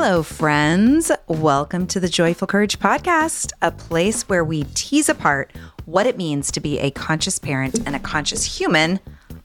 Hello, friends. Welcome to the Joyful Courage Podcast, a place where we tease apart what it means to be a conscious parent and a conscious human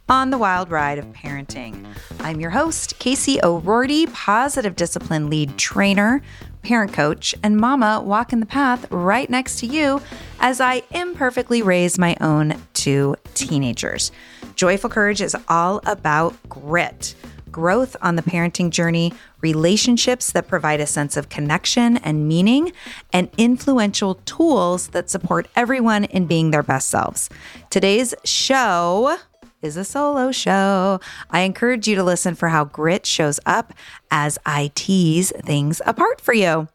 on the wild ride of parenting. I'm your host, Casey O'Rourke, positive discipline lead trainer, parent coach, and mama walking the path right next to you as I imperfectly raise my own two teenagers. Joyful Courage is all about grit growth on the parenting journey, relationships that provide a sense of connection and meaning, and influential tools that support everyone in being their best selves. Today's show is a solo show. I encourage you to listen for how grit shows up as I tease things apart for you.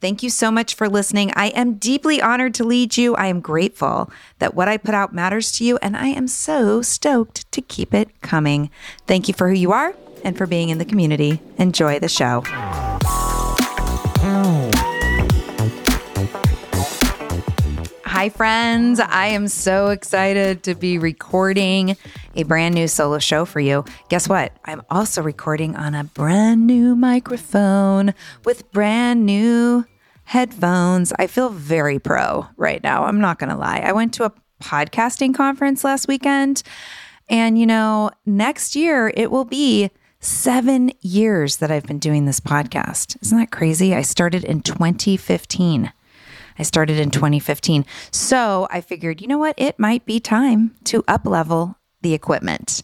Thank you so much for listening. I am deeply honored to lead you. I am grateful that what I put out matters to you, and I am so stoked to keep it coming. Thank you for who you are and for being in the community. Enjoy the show. Hi, friends. I am so excited to be recording a brand new solo show for you. Guess what? I'm also recording on a brand new microphone with brand new headphones. I feel very pro right now. I'm not going to lie. I went to a podcasting conference last weekend, and you know, next year it will be seven years that I've been doing this podcast. Isn't that crazy? I started in 2015. I started in 2015. So I figured, you know what? It might be time to up level the equipment.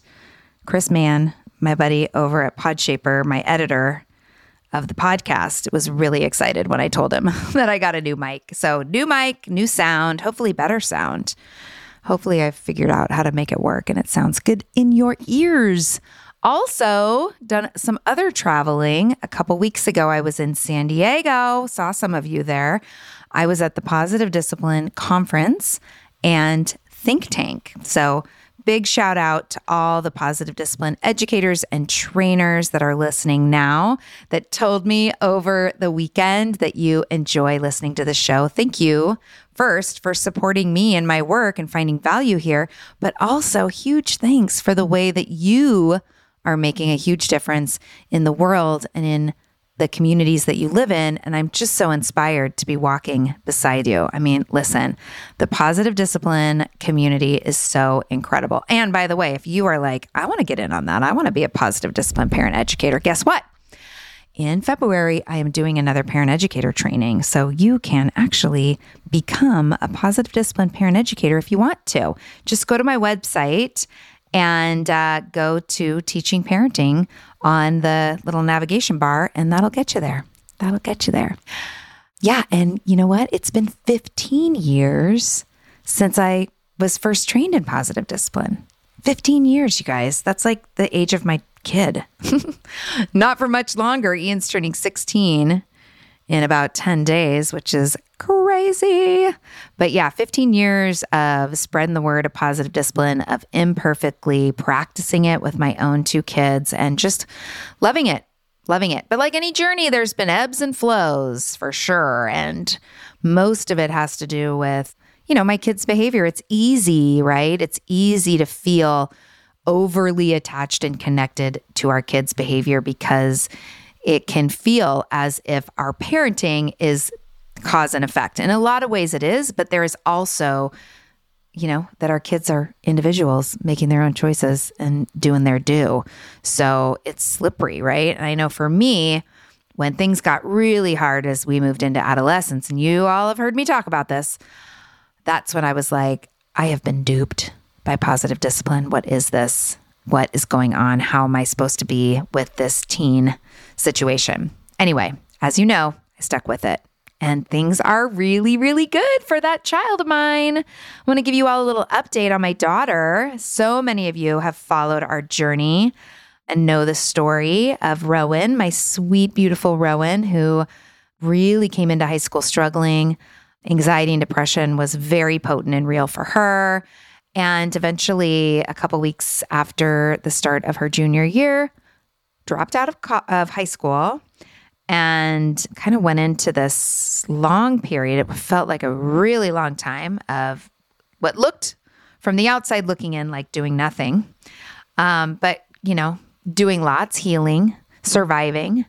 Chris Mann, my buddy over at Podshaper, my editor of the podcast, was really excited when I told him that I got a new mic. So, new mic, new sound, hopefully better sound. Hopefully, I've figured out how to make it work and it sounds good in your ears. Also, done some other traveling. A couple weeks ago, I was in San Diego, saw some of you there. I was at the Positive Discipline Conference and Think Tank. So, big shout out to all the positive discipline educators and trainers that are listening now that told me over the weekend that you enjoy listening to the show. Thank you first for supporting me and my work and finding value here, but also huge thanks for the way that you are making a huge difference in the world and in the communities that you live in. And I'm just so inspired to be walking beside you. I mean, listen, the positive discipline community is so incredible. And by the way, if you are like, I want to get in on that, I want to be a positive discipline parent educator, guess what? In February, I am doing another parent educator training. So you can actually become a positive discipline parent educator if you want to. Just go to my website and uh, go to teaching parenting on the little navigation bar, and that'll get you there. That'll get you there. Yeah. And you know what? It's been 15 years since I was first trained in positive discipline. 15 years, you guys. That's like the age of my kid. Not for much longer. Ian's turning 16 in about 10 days, which is crazy. But yeah, 15 years of spreading the word of positive discipline, of imperfectly practicing it with my own two kids and just loving it. Loving it. But like any journey, there's been ebbs and flows for sure. And most of it has to do with, you know, my kids' behavior. It's easy, right? It's easy to feel overly attached and connected to our kids' behavior because it can feel as if our parenting is cause and effect. In a lot of ways, it is, but there is also, you know, that our kids are individuals making their own choices and doing their due. So it's slippery, right? And I know for me, when things got really hard as we moved into adolescence, and you all have heard me talk about this, that's when I was like, I have been duped by positive discipline. What is this? What is going on? How am I supposed to be with this teen situation? Anyway, as you know, I stuck with it. And things are really, really good for that child of mine. I want to give you all a little update on my daughter. So many of you have followed our journey and know the story of Rowan, my sweet, beautiful Rowan, who really came into high school struggling. Anxiety and depression was very potent and real for her. And eventually, a couple weeks after the start of her junior year, dropped out of, co- of high school and kind of went into this long period. It felt like a really long time of what looked from the outside looking in like doing nothing. Um, but, you know, doing lots, healing, surviving,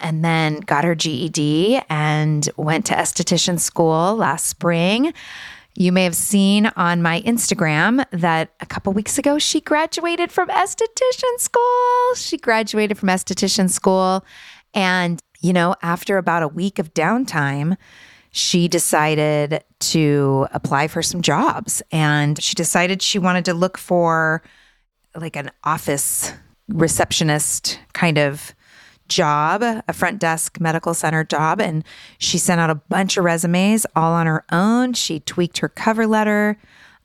and then got her GED and went to esthetician school last spring. You may have seen on my Instagram that a couple weeks ago she graduated from esthetician school. She graduated from esthetician school and, you know, after about a week of downtime, she decided to apply for some jobs and she decided she wanted to look for like an office receptionist kind of job, a front desk medical center job. And she sent out a bunch of resumes all on her own. She tweaked her cover letter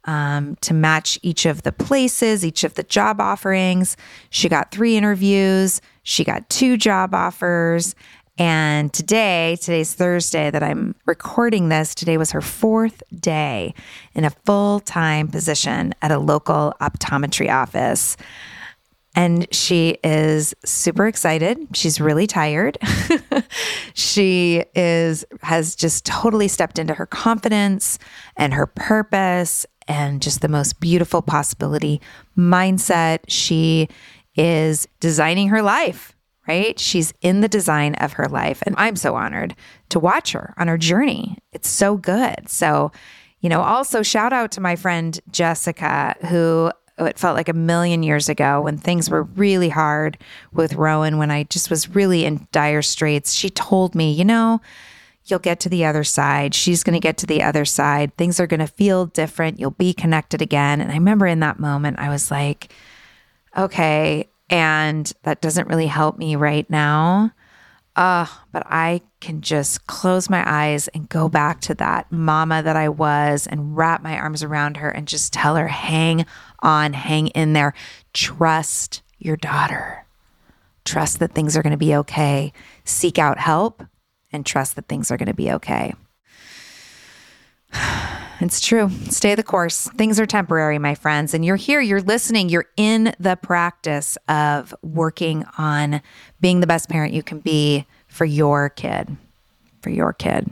um, to match each of the places, each of the job offerings. She got three interviews. She got two job offers. And today, today's Thursday that I'm recording this, today was her fourth day in a full time position at a local optometry office. And she is super excited. She's really tired. she is has just totally stepped into her confidence and her purpose and just the most beautiful possibility mindset. She is designing her life, right? She's in the design of her life. And I'm so honored to watch her on her journey. It's so good. So, you know, also shout out to my friend Jessica, who it felt like a million years ago when things were really hard with Rowan, when I just was really in dire straits. She told me, you know, you'll get to the other side. She's going to get to the other side. Things are going to feel different. You'll be connected again. And I remember in that moment, I was like, okay. And that doesn't really help me right now. Uh, but I can just close my eyes and go back to that mama that I was and wrap my arms around her and just tell her, hang on, hang in there. Trust your daughter. Trust that things are going to be okay. Seek out help and trust that things are going to be okay. It's true. Stay the course. Things are temporary, my friends. And you're here, you're listening, you're in the practice of working on being the best parent you can be for your kid, for your kid.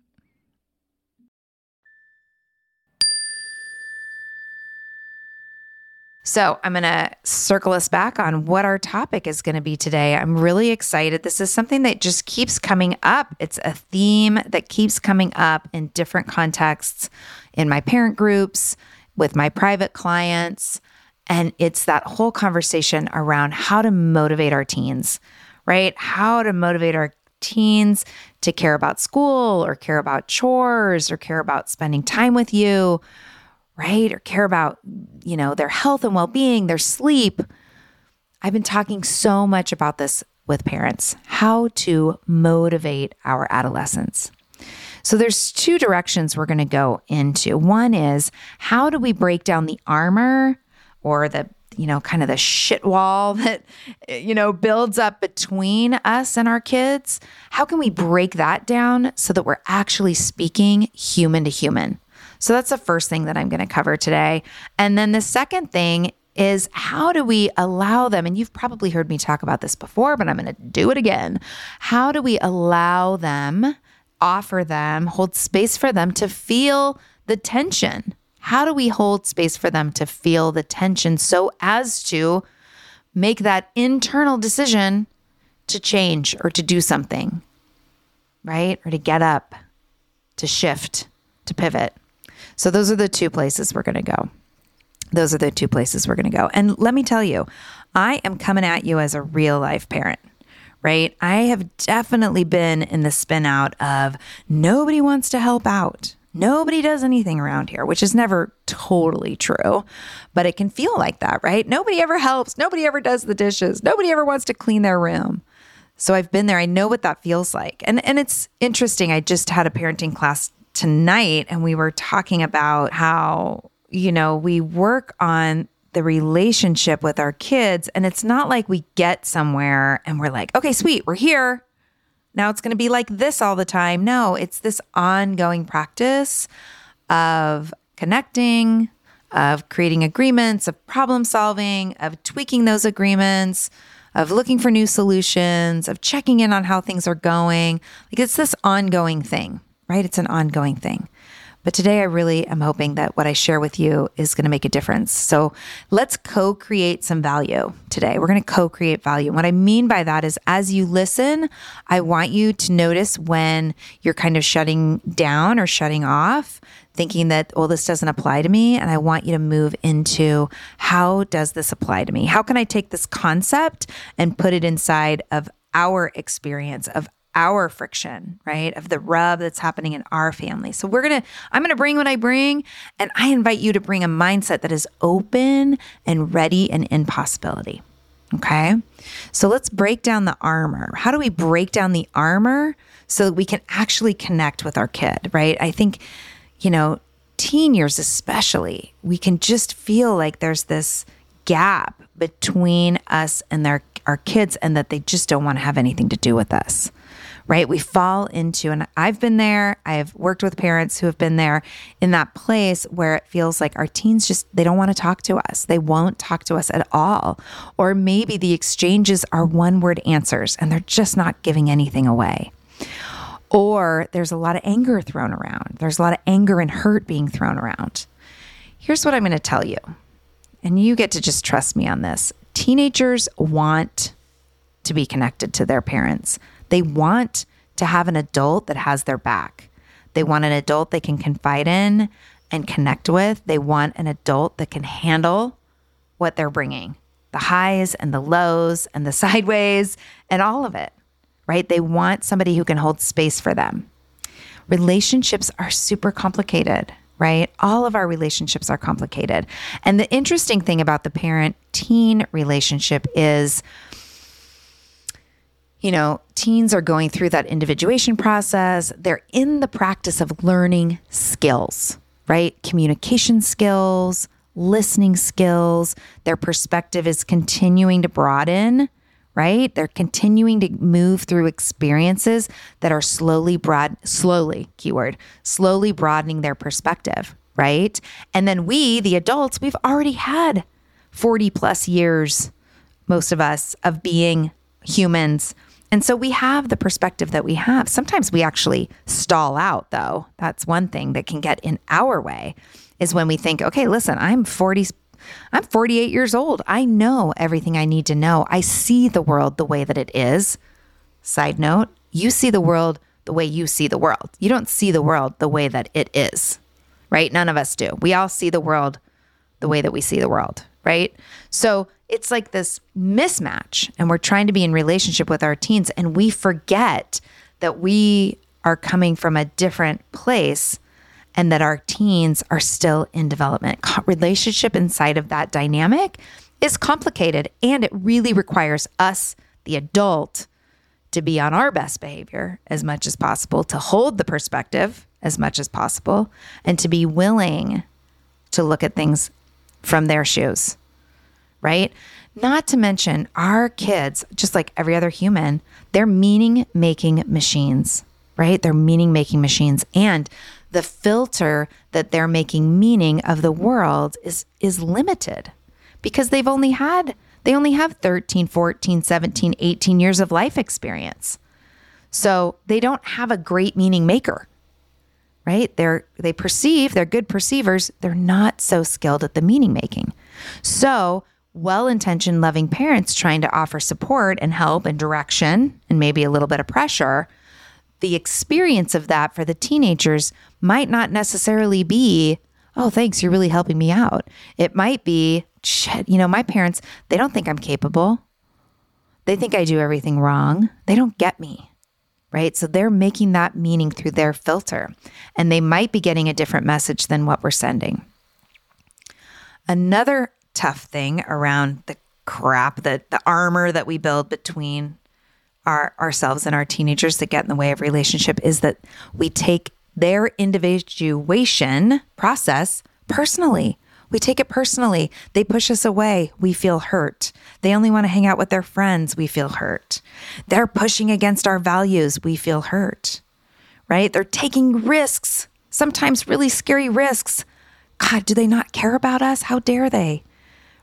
So, I'm going to circle us back on what our topic is going to be today. I'm really excited. This is something that just keeps coming up. It's a theme that keeps coming up in different contexts in my parent groups, with my private clients. And it's that whole conversation around how to motivate our teens, right? How to motivate our teens to care about school or care about chores or care about spending time with you right? Or care about, you know, their health and well being, their sleep. I've been talking so much about this with parents how to motivate our adolescents. So there's two directions we're going to go into. One is how do we break down the armor or the you know kind of the shit wall that you know builds up between us and our kids? How can we break that down so that we're actually speaking human to human? So that's the first thing that I'm going to cover today. And then the second thing is how do we allow them? And you've probably heard me talk about this before, but I'm going to do it again. How do we allow them, offer them, hold space for them to feel the tension? How do we hold space for them to feel the tension so as to make that internal decision to change or to do something, right? Or to get up, to shift, to pivot. So those are the two places we're going to go. Those are the two places we're going to go. And let me tell you, I am coming at you as a real life parent right? I have definitely been in the spin out of nobody wants to help out. Nobody does anything around here, which is never totally true, but it can feel like that, right? Nobody ever helps. Nobody ever does the dishes. Nobody ever wants to clean their room. So I've been there. I know what that feels like. And and it's interesting. I just had a parenting class tonight and we were talking about how, you know, we work on the relationship with our kids. And it's not like we get somewhere and we're like, okay, sweet, we're here. Now it's going to be like this all the time. No, it's this ongoing practice of connecting, of creating agreements, of problem solving, of tweaking those agreements, of looking for new solutions, of checking in on how things are going. Like it's this ongoing thing right? It's an ongoing thing. But today, I really am hoping that what I share with you is going to make a difference. So let's co create some value today. We're going to co create value. What I mean by that is, as you listen, I want you to notice when you're kind of shutting down or shutting off, thinking that, well, this doesn't apply to me. And I want you to move into how does this apply to me? How can I take this concept and put it inside of our experience, of our friction, right? Of the rub that's happening in our family. So we're going to, I'm going to bring what I bring, and I invite you to bring a mindset that is open and ready and in possibility. Okay. So let's break down the armor. How do we break down the armor so that we can actually connect with our kid, right? I think, you know, teen years especially, we can just feel like there's this gap between us and their our kids and that they just don't want to have anything to do with us right? We fall into, and I've been there, I've worked with parents who have been there in that place where it feels like our teens just, they don't want to talk to us. They won't talk to us at all. Or maybe the exchanges are one word answers and they're just not giving anything away. Or there's a lot of anger thrown around. There's a lot of anger and hurt being thrown around. Here's what I'm going to tell you, and you get to just trust me on this. Teenagers want to be connected to their parents. They want to have an adult that has their back. They want an adult they can confide in and connect with. They want an adult that can handle what they're bringing the highs and the lows and the sideways and all of it, right? They want somebody who can hold space for them. Relationships are super complicated, right? All of our relationships are complicated. And the interesting thing about the parent teen relationship is you know, teens are going through that individuation process. They're in the practice of learning skills, right? Communication skills, listening skills. Their perspective is continuing to broaden, right? They're continuing to move through experiences that are slowly broad, slowly, keyword, slowly broadening their perspective, right? And then we, the adults, we've already had 40 plus years, most of us, of being humans and so we have the perspective that we have. Sometimes we actually stall out, though. That's one thing that can get in our way is when we think, okay, listen, I'm 40, I'm 48 years old. I know everything I need to know. I see the world the way that it is. Side note, you see the world the way you see the world. You don't see the world the way that it is, right? None of us do. We all see the world the way that we see the world, right? So it's like this mismatch and we're trying to be in relationship with our teens and we forget that we are coming from a different place and that our teens are still in development. Relationship inside of that dynamic is complicated and it really requires us, the adult, to be on our best behavior as much as possible, to hold the perspective as much as possible, and to be willing to look at things from their shoes right? Not to mention, our kids, just like every other human, they're meaning making machines, right? They're meaning making machines. And the filter that they're making meaning of the world is is limited because they've only had they only have 13 14 17 18 years of life experience so they don't have a great meaning maker right they're they perceive they're good perceivers they're not so skilled at the meaning making so well intentioned, loving parents trying to offer support and help and direction and maybe a little bit of pressure, the experience of that for the teenagers might not necessarily be, oh, thanks, you're really helping me out. It might be, shit, you know, my parents, they don't think I'm capable. They think I do everything wrong. They don't get me. Right. So they're making that meaning through their filter, and they might be getting a different message than what we're sending. Another tough thing around the crap that the armor that we build between our ourselves and our teenagers that get in the way of relationship is that we take their individuation process personally. We take it personally. They push us away. We feel hurt. They only want to hang out with their friends. We feel hurt. They're pushing against our values. We feel hurt, right? They're taking risks, sometimes really scary risks. God, do they not care about us? How dare they?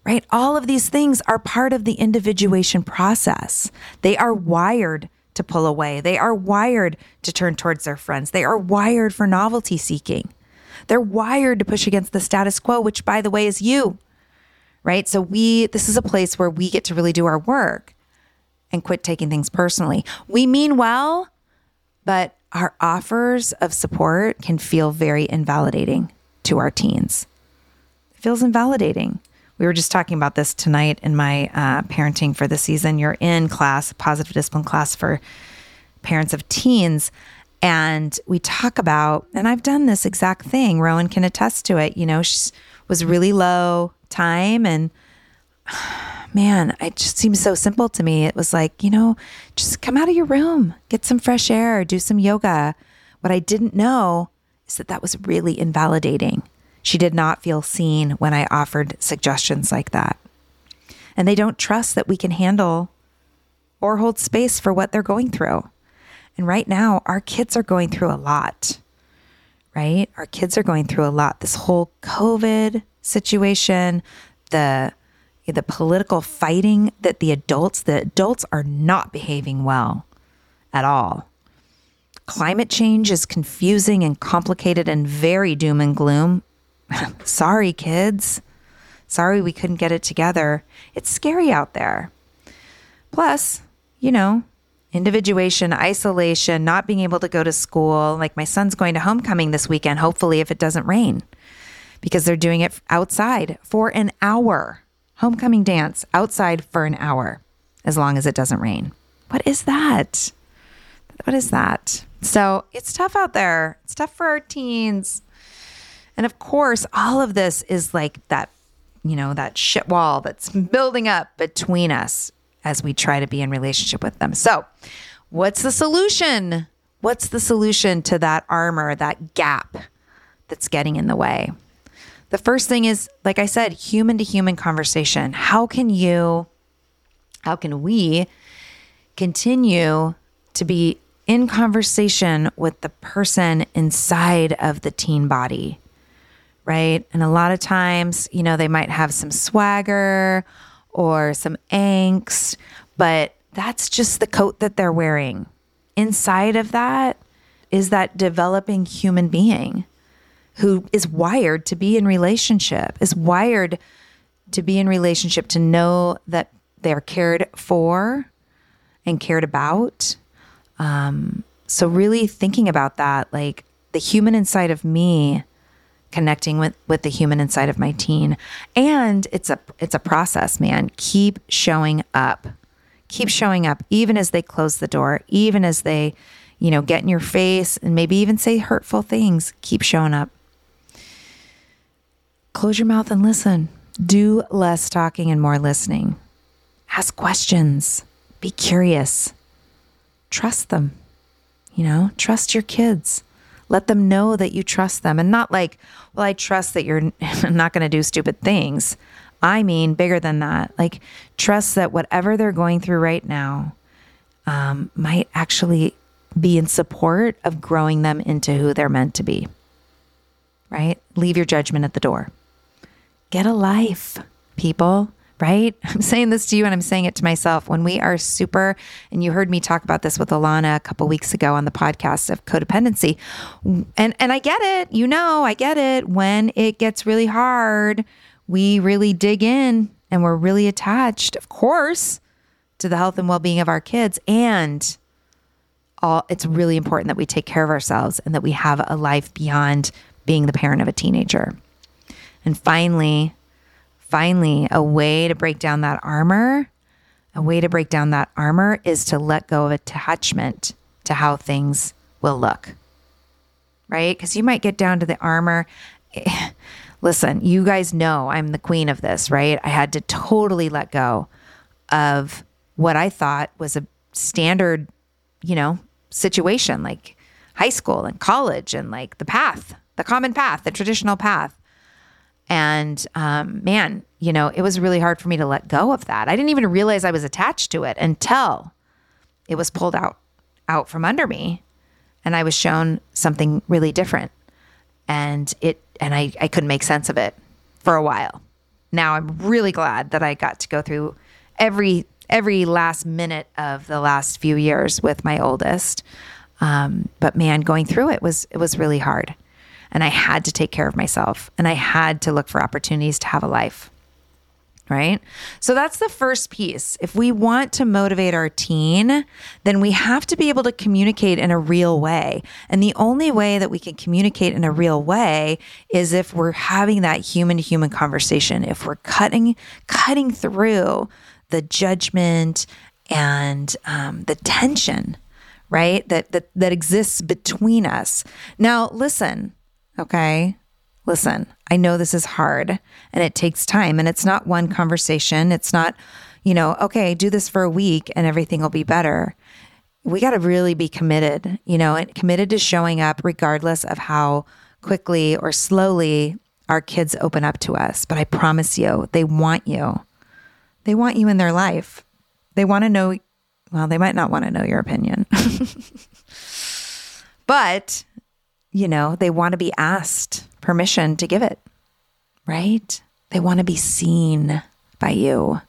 Right? All of these things are part of the individuation process. They are wired to pull away, they are wired to turn towards their friends, they are wired for novelty seeking. They're wired to push against the status quo, which, by the way, is you, right? So, we, this is a place where we get to really do our work and quit taking things personally. We mean well, but our offers of support can feel very invalidating to our teens. It feels invalidating. We were just talking about this tonight in my uh, parenting for the season. You're in class, positive discipline class for parents of teens. And we talk about, and I've done this exact thing. Rowan can attest to it. You know, she was really low time and man, it just seems so simple to me. It was like, you know, just come out of your room, get some fresh air, do some yoga. What I didn't know is that that was really invalidating. She did not feel seen when I offered suggestions like that. And they don't trust that we can handle or hold space for what they're going through. And right now, our kids are going through a lot, right? Our kids are going through a lot. This whole COVID situation, the the political fighting that the adults, the adults are not behaving well at all. Climate change is confusing and complicated and very doom and gloom. Sorry, kids. Sorry we couldn't get it together. It's scary out there. Plus, you know, individuation, isolation, not being able to go to school. Like my son's going to homecoming this weekend, hopefully, if it doesn't rain, because they're doing it outside for an hour. Homecoming dance outside for an hour, as long as it doesn't rain. What is that? What is that? So it's tough out there. It's tough for our teens. And of course, all of this is like that, you know, that shit wall that's building up between us as we try to be in relationship with them. So, what's the solution? What's the solution to that armor, that gap that's getting in the way? The first thing is, like I said, human to human conversation. How can you, how can we continue to be in conversation with the person inside of the teen body? Right. And a lot of times, you know, they might have some swagger or some angst, but that's just the coat that they're wearing. Inside of that is that developing human being who is wired to be in relationship, is wired to be in relationship, to know that they're cared for and cared about. Um, so, really thinking about that, like the human inside of me connecting with with the human inside of my teen. And it's a it's a process man. Keep showing up. Keep showing up even as they close the door even as they you know get in your face and maybe even say hurtful things keep showing up. Close your mouth and listen. Do less talking and more listening. Ask questions. Be curious. Trust them. You know trust your kids let them know that you trust them and not like, well, I trust that you're not going to do stupid things. I mean, bigger than that. Like, trust that whatever they're going through right now um, might actually be in support of growing them into who they're meant to be. Right? Leave your judgment at the door. Get a life, people right? I'm saying this to you and I'm saying it to myself. When we are super, and you heard me talk about this with Alana a couple weeks ago on the podcast of codependency. And and I get it, you know, I get it. When it gets really hard, we really dig in and we're really attached, of course, to the health and well-being of our kids. And all it's really important that we take care of ourselves and that we have a life beyond being the parent of a teenager. And finally, finally, a way to break down that armor, a way to break down that armor is to let go of attachment to how things will look. Right? Because you might get down to the armor. Listen, you guys know I'm the queen of this, right? I had to totally let go of what I thought was a standard, you know, situation like high school and college and like the path, the common path, the traditional path. And um, man, you know, it was really hard for me to let go of that. I didn't even realize I was attached to it until it was pulled out out from under me and I was shown something really different. And it and I, I couldn't make sense of it for a while. Now I'm really glad that I got to go through every every last minute of the last few years with my oldest. Um, but man, going through it was it was really hard and I had to take care of myself and I had to look for opportunities to have a life. Right. So that's the first piece. If we want to motivate our teen, then we have to be able to communicate in a real way. And the only way that we can communicate in a real way is if we're having that human to human conversation, if we're cutting, cutting through the judgment and um, the tension, right? That, that, that exists between us. Now, listen, Okay. Listen, I know this is hard and it takes time and it's not one conversation. It's not, you know, okay, do this for a week and everything will be better. We got to really be committed, you know, and committed to showing up regardless of how quickly or slowly our kids open up to us. But I promise you, they want you. They want you in their life. They want to know well, they might not want to know your opinion. but, you know, they want to be asked permission to give it, right? They want to be seen by you.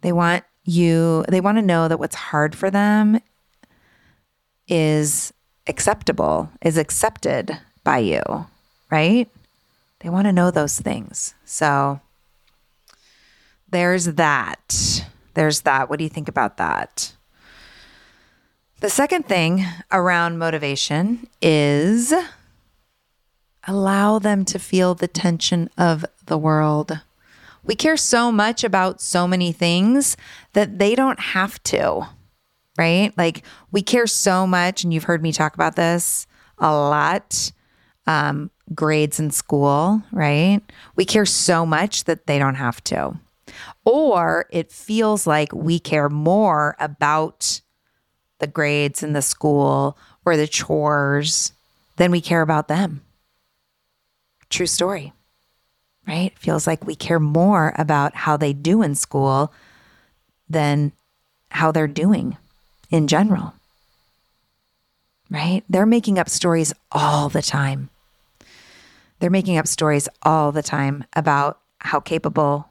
They want you, they want to know that what's hard for them is acceptable, is accepted by you, right? They want to know those things. So there's that. There's that. What do you think about that? The second thing around motivation is allow them to feel the tension of the world. We care so much about so many things that they don't have to, right? Like we care so much, and you've heard me talk about this a lot. Um, grades in school, right? We care so much that they don't have to. Or it feels like we care more about the grades in the school or the chores than we care about them. True story, right? Feels like we care more about how they do in school than how they're doing in general, right? They're making up stories all the time. They're making up stories all the time about how capable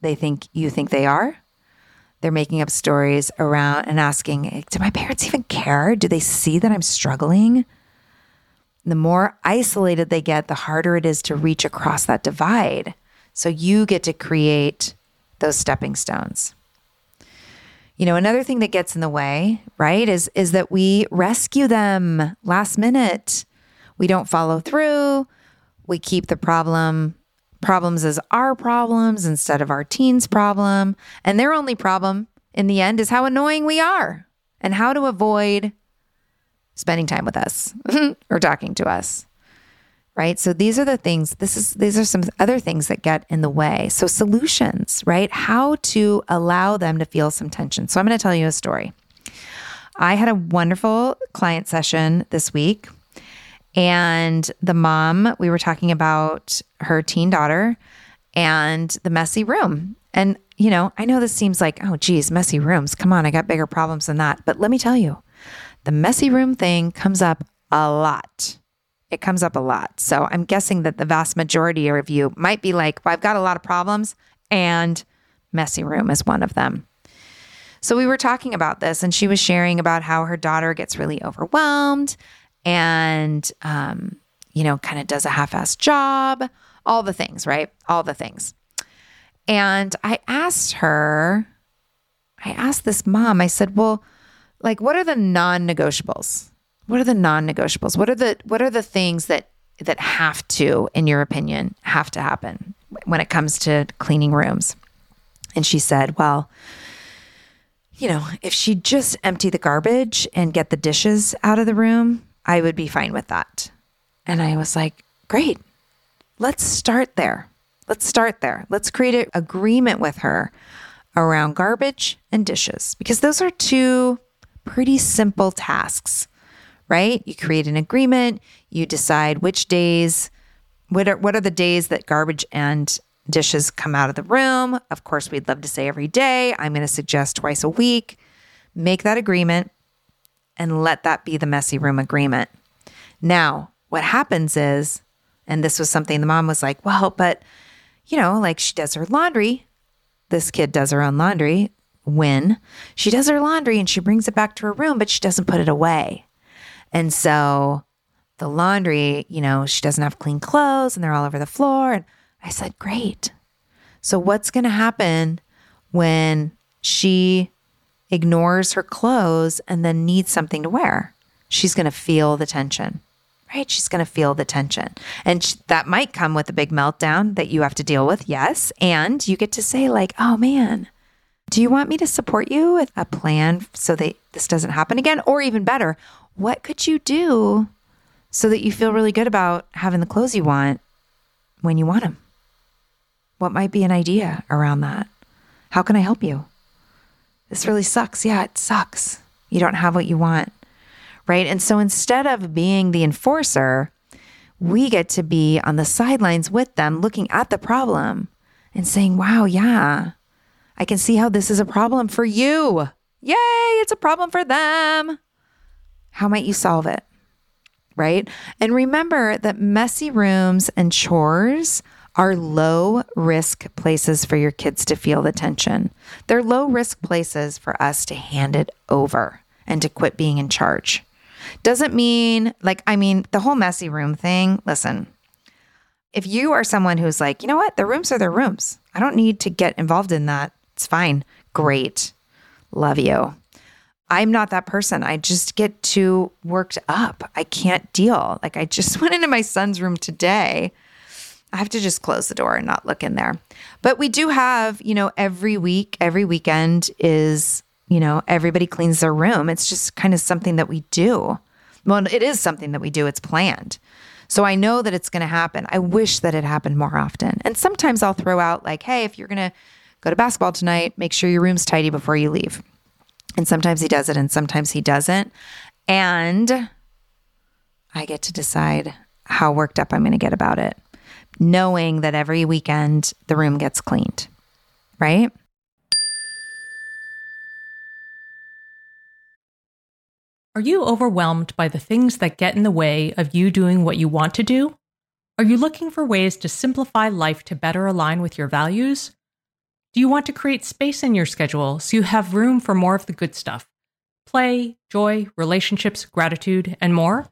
they think you think they are. They're making up stories around and asking, Do my parents even care? Do they see that I'm struggling? The more isolated they get, the harder it is to reach across that divide. So you get to create those stepping stones. You know, another thing that gets in the way, right, is is that we rescue them last minute. We don't follow through we keep the problem problems as our problems instead of our teens' problem. And their only problem in the end is how annoying we are and how to avoid spending time with us or talking to us. Right? So these are the things, this is these are some other things that get in the way. So solutions, right? How to allow them to feel some tension. So I'm going to tell you a story. I had a wonderful client session this week and the mom, we were talking about her teen daughter and the messy room. And, you know, I know this seems like, oh, geez, messy rooms. Come on, I got bigger problems than that. But let me tell you, the messy room thing comes up a lot. It comes up a lot. So I'm guessing that the vast majority of you might be like, well, I've got a lot of problems, and messy room is one of them. So we were talking about this, and she was sharing about how her daughter gets really overwhelmed and, um, you know, kind of does a half assed job, all the things, right? All the things. And I asked her, I asked this mom, I said, well, like, what are the non negotiables? What are the non negotiables? What are the, what are the things that, that have to, in your opinion, have to happen when it comes to cleaning rooms? And she said, well, you know, if she just empty the garbage and get the dishes out of the room, I would be fine with that. And I was like, great, let's start there. Let's start there. Let's create an agreement with her around garbage and dishes because those are two pretty simple tasks, right? You create an agreement, you decide which days, what are, what are the days that garbage and dishes come out of the room. Of course, we'd love to say every day. I'm going to suggest twice a week. Make that agreement and let that be the messy room agreement. Now, what happens is, and this was something the mom was like, well, but, you know, like she does her laundry. This kid does her own laundry when she does her laundry and she brings it back to her room, but she doesn't put it away. And so the laundry, you know, she doesn't have clean clothes and they're all over the floor. And I said, great. So what's going to happen when she ignores her clothes and then needs something to wear, she's going to feel the tension, right? She's going to feel the tension. And sh- that might come with a big meltdown that you have to deal with. Yes. And you get to say, like, oh man, do you want me to support you with a plan so that this doesn't happen again? Or even better, what could you do so that you feel really good about having the clothes you want when you want them? What might be an idea around that? How can I help you? This really sucks. Yeah, it sucks. You don't have what you want. Right. And so instead of being the enforcer, we get to be on the sidelines with them, looking at the problem and saying, wow, yeah, I can see how this is a problem for you. Yay, it's a problem for them. How might you solve it? Right? And remember that messy rooms and chores are low risk places for your kids to feel the tension. They're low risk places for us to hand it over and to quit being in charge. Doesn't mean, like, I mean, the whole messy room thing, listen, if you are someone who's like, you know what, the rooms are their rooms, I don't need to get involved in that. It's fine. Great. Love you. I'm not that person. I just get too worked up. I can't deal. Like, I just went into my son's room today. I have to just close the door and not look in there. But we do have, you know, every week, every weekend is, you know, everybody cleans their room. It's just kind of something that we do. Well, it is something that we do, it's planned. So I know that it's going to happen. I wish that it happened more often. And sometimes I'll throw out, like, hey, if you're going to go to basketball tonight, make sure your room's tidy before you leave. And sometimes he does it and sometimes he doesn't. And I get to decide how worked up I'm going to get about it, knowing that every weekend the room gets cleaned, right? Are you overwhelmed by the things that get in the way of you doing what you want to do? Are you looking for ways to simplify life to better align with your values? Do you want to create space in your schedule so you have room for more of the good stuff? Play, joy, relationships, gratitude, and more?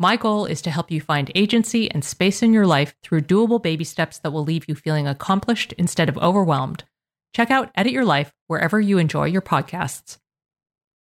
My goal is to help you find agency and space in your life through doable baby steps that will leave you feeling accomplished instead of overwhelmed. Check out Edit Your Life wherever you enjoy your podcasts.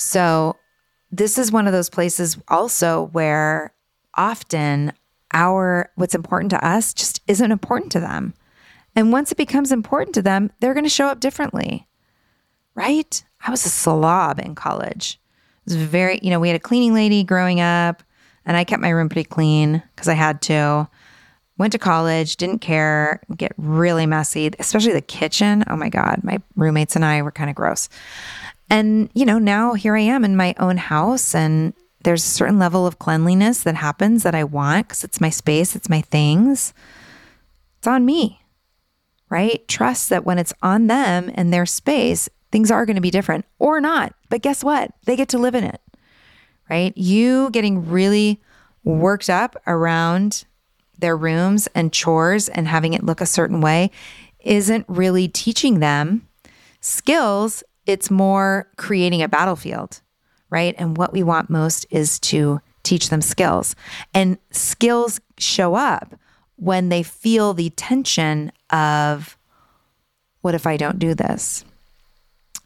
So, this is one of those places also where often our what's important to us just isn't important to them. And once it becomes important to them, they're going to show up differently. Right? I was a slob in college. It was very, you know, we had a cleaning lady growing up, and I kept my room pretty clean because I had to. Went to college, didn't care, get really messy, especially the kitchen. Oh my God, my roommates and I were kind of gross. And, you know, now here I am in my own house and there's a certain level of cleanliness that happens that I want because it's my space, it's my things. It's on me, right? Trust that when it's on them and their space, things are going to be different or not. But guess what? They get to live in it, right? You getting really worked up around their rooms and chores and having it look a certain way isn't really teaching them skills it's more creating a battlefield, right? And what we want most is to teach them skills. And skills show up when they feel the tension of, what if I don't do this?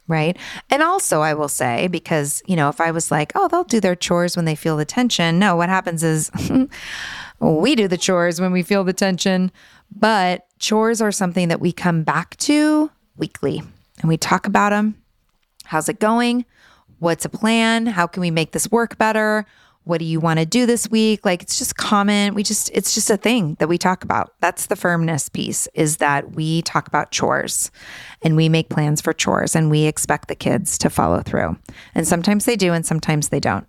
Right. And also, I will say, because, you know, if I was like, oh, they'll do their chores when they feel the tension. No, what happens is we do the chores when we feel the tension. But chores are something that we come back to weekly and we talk about them How's it going? What's a plan? How can we make this work better? what do you want to do this week? Like it's just common. We just, it's just a thing that we talk about. That's the firmness piece is that we talk about chores and we make plans for chores and we expect the kids to follow through. And sometimes they do and sometimes they don't.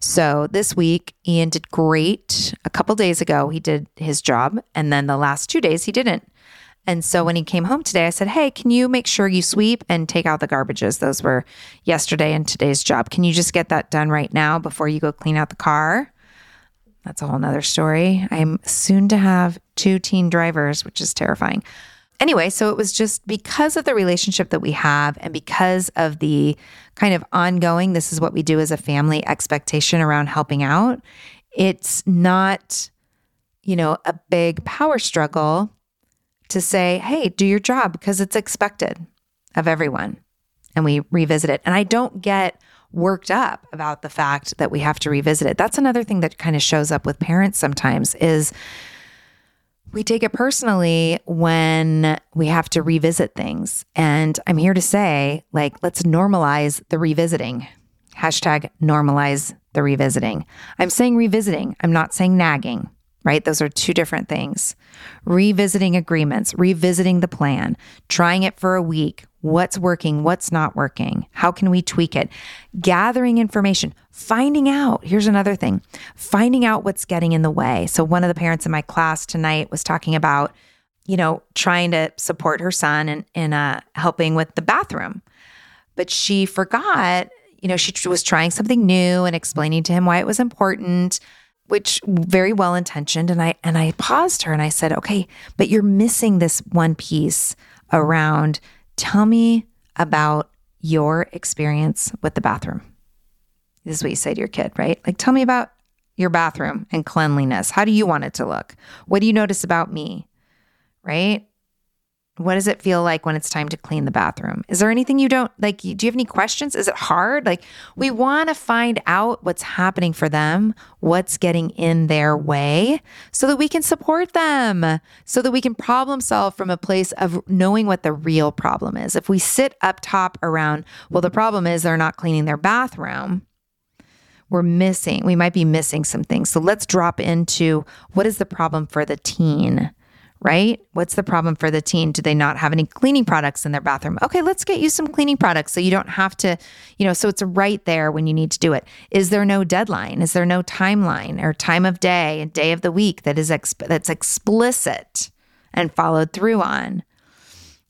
So this week, Ian did great. A couple days ago, he did his job. And then the last two days, he didn't. And so when he came home today, I said, Hey, can you make sure you sweep and take out the garbages? Those were yesterday and today's job. Can you just get that done right now before you go clean out the car? That's a whole nother story. I'm soon to have two teen drivers, which is terrifying. Anyway, so it was just because of the relationship that we have and because of the kind of ongoing, this is what we do as a family expectation around helping out. It's not, you know, a big power struggle to say, hey, do your job because it's expected of everyone. And we revisit it. And I don't get worked up about the fact that we have to revisit it. That's another thing that kind of shows up with parents sometimes is we take it personally when we have to revisit things. And I'm here to say, like, let's normalize the revisiting. Hashtag normalize the revisiting. I'm saying revisiting, I'm not saying nagging right? Those are two different things. Revisiting agreements, revisiting the plan, trying it for a week. What's working? What's not working? How can we tweak it? Gathering information, finding out. Here's another thing finding out what's getting in the way. So, one of the parents in my class tonight was talking about, you know, trying to support her son and in, in uh, helping with the bathroom. But she forgot, you know, she was trying something new and explaining to him why it was important which very well intentioned and I and I paused her and I said, "Okay, but you're missing this one piece around tell me about your experience with the bathroom." This is what you say to your kid, right? Like tell me about your bathroom and cleanliness. How do you want it to look? What do you notice about me? Right? What does it feel like when it's time to clean the bathroom? Is there anything you don't like? Do you have any questions? Is it hard? Like, we want to find out what's happening for them, what's getting in their way, so that we can support them, so that we can problem solve from a place of knowing what the real problem is. If we sit up top around, well, the problem is they're not cleaning their bathroom, we're missing, we might be missing some things. So let's drop into what is the problem for the teen? Right? What's the problem for the teen? Do they not have any cleaning products in their bathroom? Okay, let's get you some cleaning products so you don't have to, you know, so it's right there when you need to do it. Is there no deadline? Is there no timeline or time of day and day of the week that is exp- that's explicit and followed through on?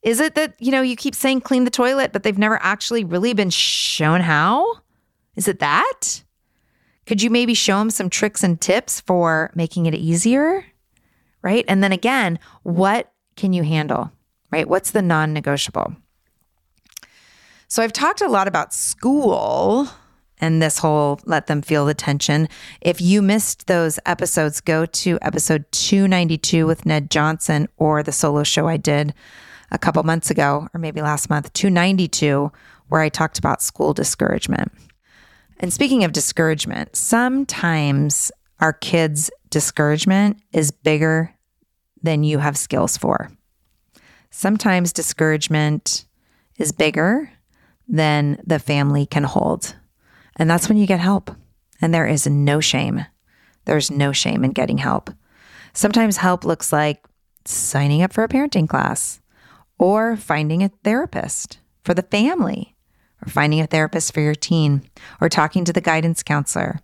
Is it that, you know, you keep saying clean the toilet, but they've never actually really been shown how? Is it that? Could you maybe show them some tricks and tips for making it easier? Right? And then again, what can you handle, right? What's the non negotiable? So I've talked a lot about school and this whole let them feel the tension. If you missed those episodes, go to episode 292 with Ned Johnson or the solo show I did a couple months ago, or maybe last month, 292, where I talked about school discouragement. And speaking of discouragement, sometimes our kids' discouragement is bigger than you have skills for. Sometimes discouragement is bigger than the family can hold. And that's when you get help. And there is no shame. There's no shame in getting help. Sometimes help looks like signing up for a parenting class or finding a therapist for the family or finding a therapist for your teen, or talking to the guidance counselor,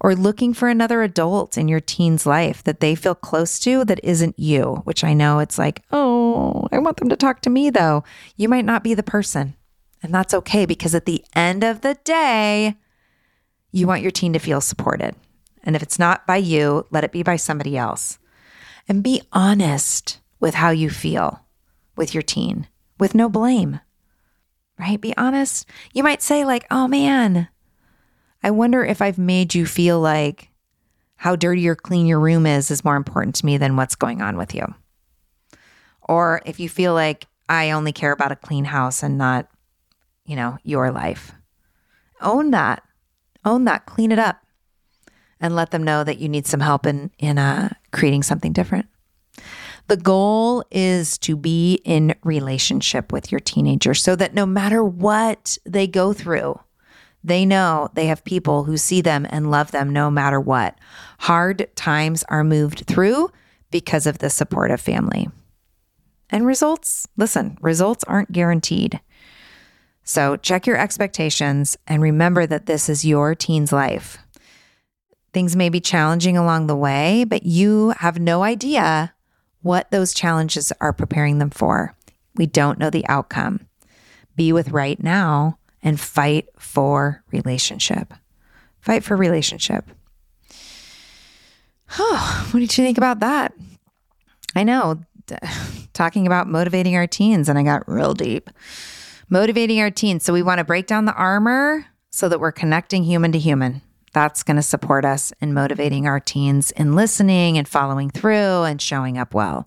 or looking for another adult in your teen's life that they feel close to that isn't you, which I know it's like, oh, I want them to talk to me though. You might not be the person. And that's okay because at the end of the day, you want your teen to feel supported. And if it's not by you, let it be by somebody else. And be honest with how you feel with your teen with no blame right? Be honest. You might say, like, oh man, I wonder if I've made you feel like how dirty or clean your room is is more important to me than what's going on with you. Or if you feel like I only care about a clean house and not, you know, your life. Own that. Own that. Clean it up. And let them know that you need some help in in uh, creating something different. The goal is to be in relationship with your teenager so that no matter what they go through, They know they have people who see them and love them no matter what. Hard times are moved through because of the supportive family. And results, listen, results aren't guaranteed. So check your expectations and remember that this is your teen's life. Things may be challenging along the way, but you have no idea what those challenges are preparing them for. We don't know the outcome. Be with right now and fight for relationship. Fight for relationship. Oh, what did you think about that? I know, talking about motivating our teens, and I got real deep. Motivating our teens. So we want to break down the armor so that we're connecting human to human. That's going to support us in motivating our teens in listening and following through and showing up well,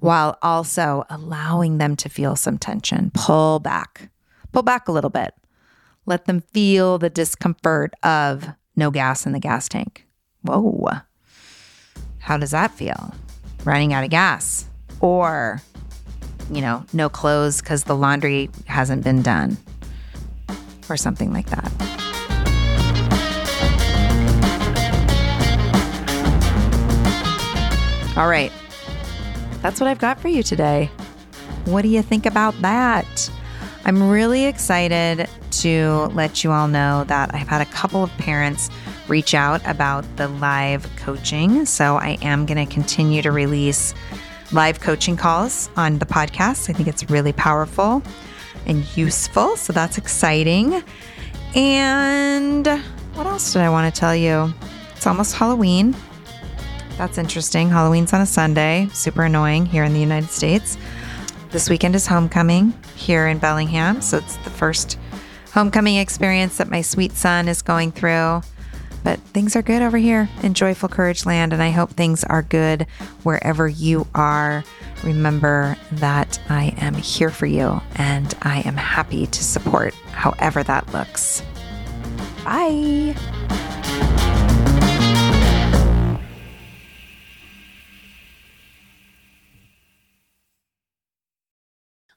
while also allowing them to feel some tension. Pull back, pull back a little bit. Let them feel the discomfort of no gas in the gas tank. Whoa. How does that feel? Running out of gas or, you know, no clothes because the laundry hasn't been done or something like that. All right. That's what I've got for you today. What do you think about that? I'm really excited to let you all know that I've had a couple of parents reach out about the live coaching. So I am going to continue to release live coaching calls on the podcast. I think it's really powerful and useful. So that's exciting. And what else did I want to tell you? It's almost Halloween. That's interesting. Halloween's on a Sunday. Super annoying here in the United States. This weekend is homecoming here in Bellingham. So it's the first homecoming experience that my sweet son is going through. But things are good over here in Joyful Courage Land. And I hope things are good wherever you are. Remember that I am here for you and I am happy to support however that looks. Bye.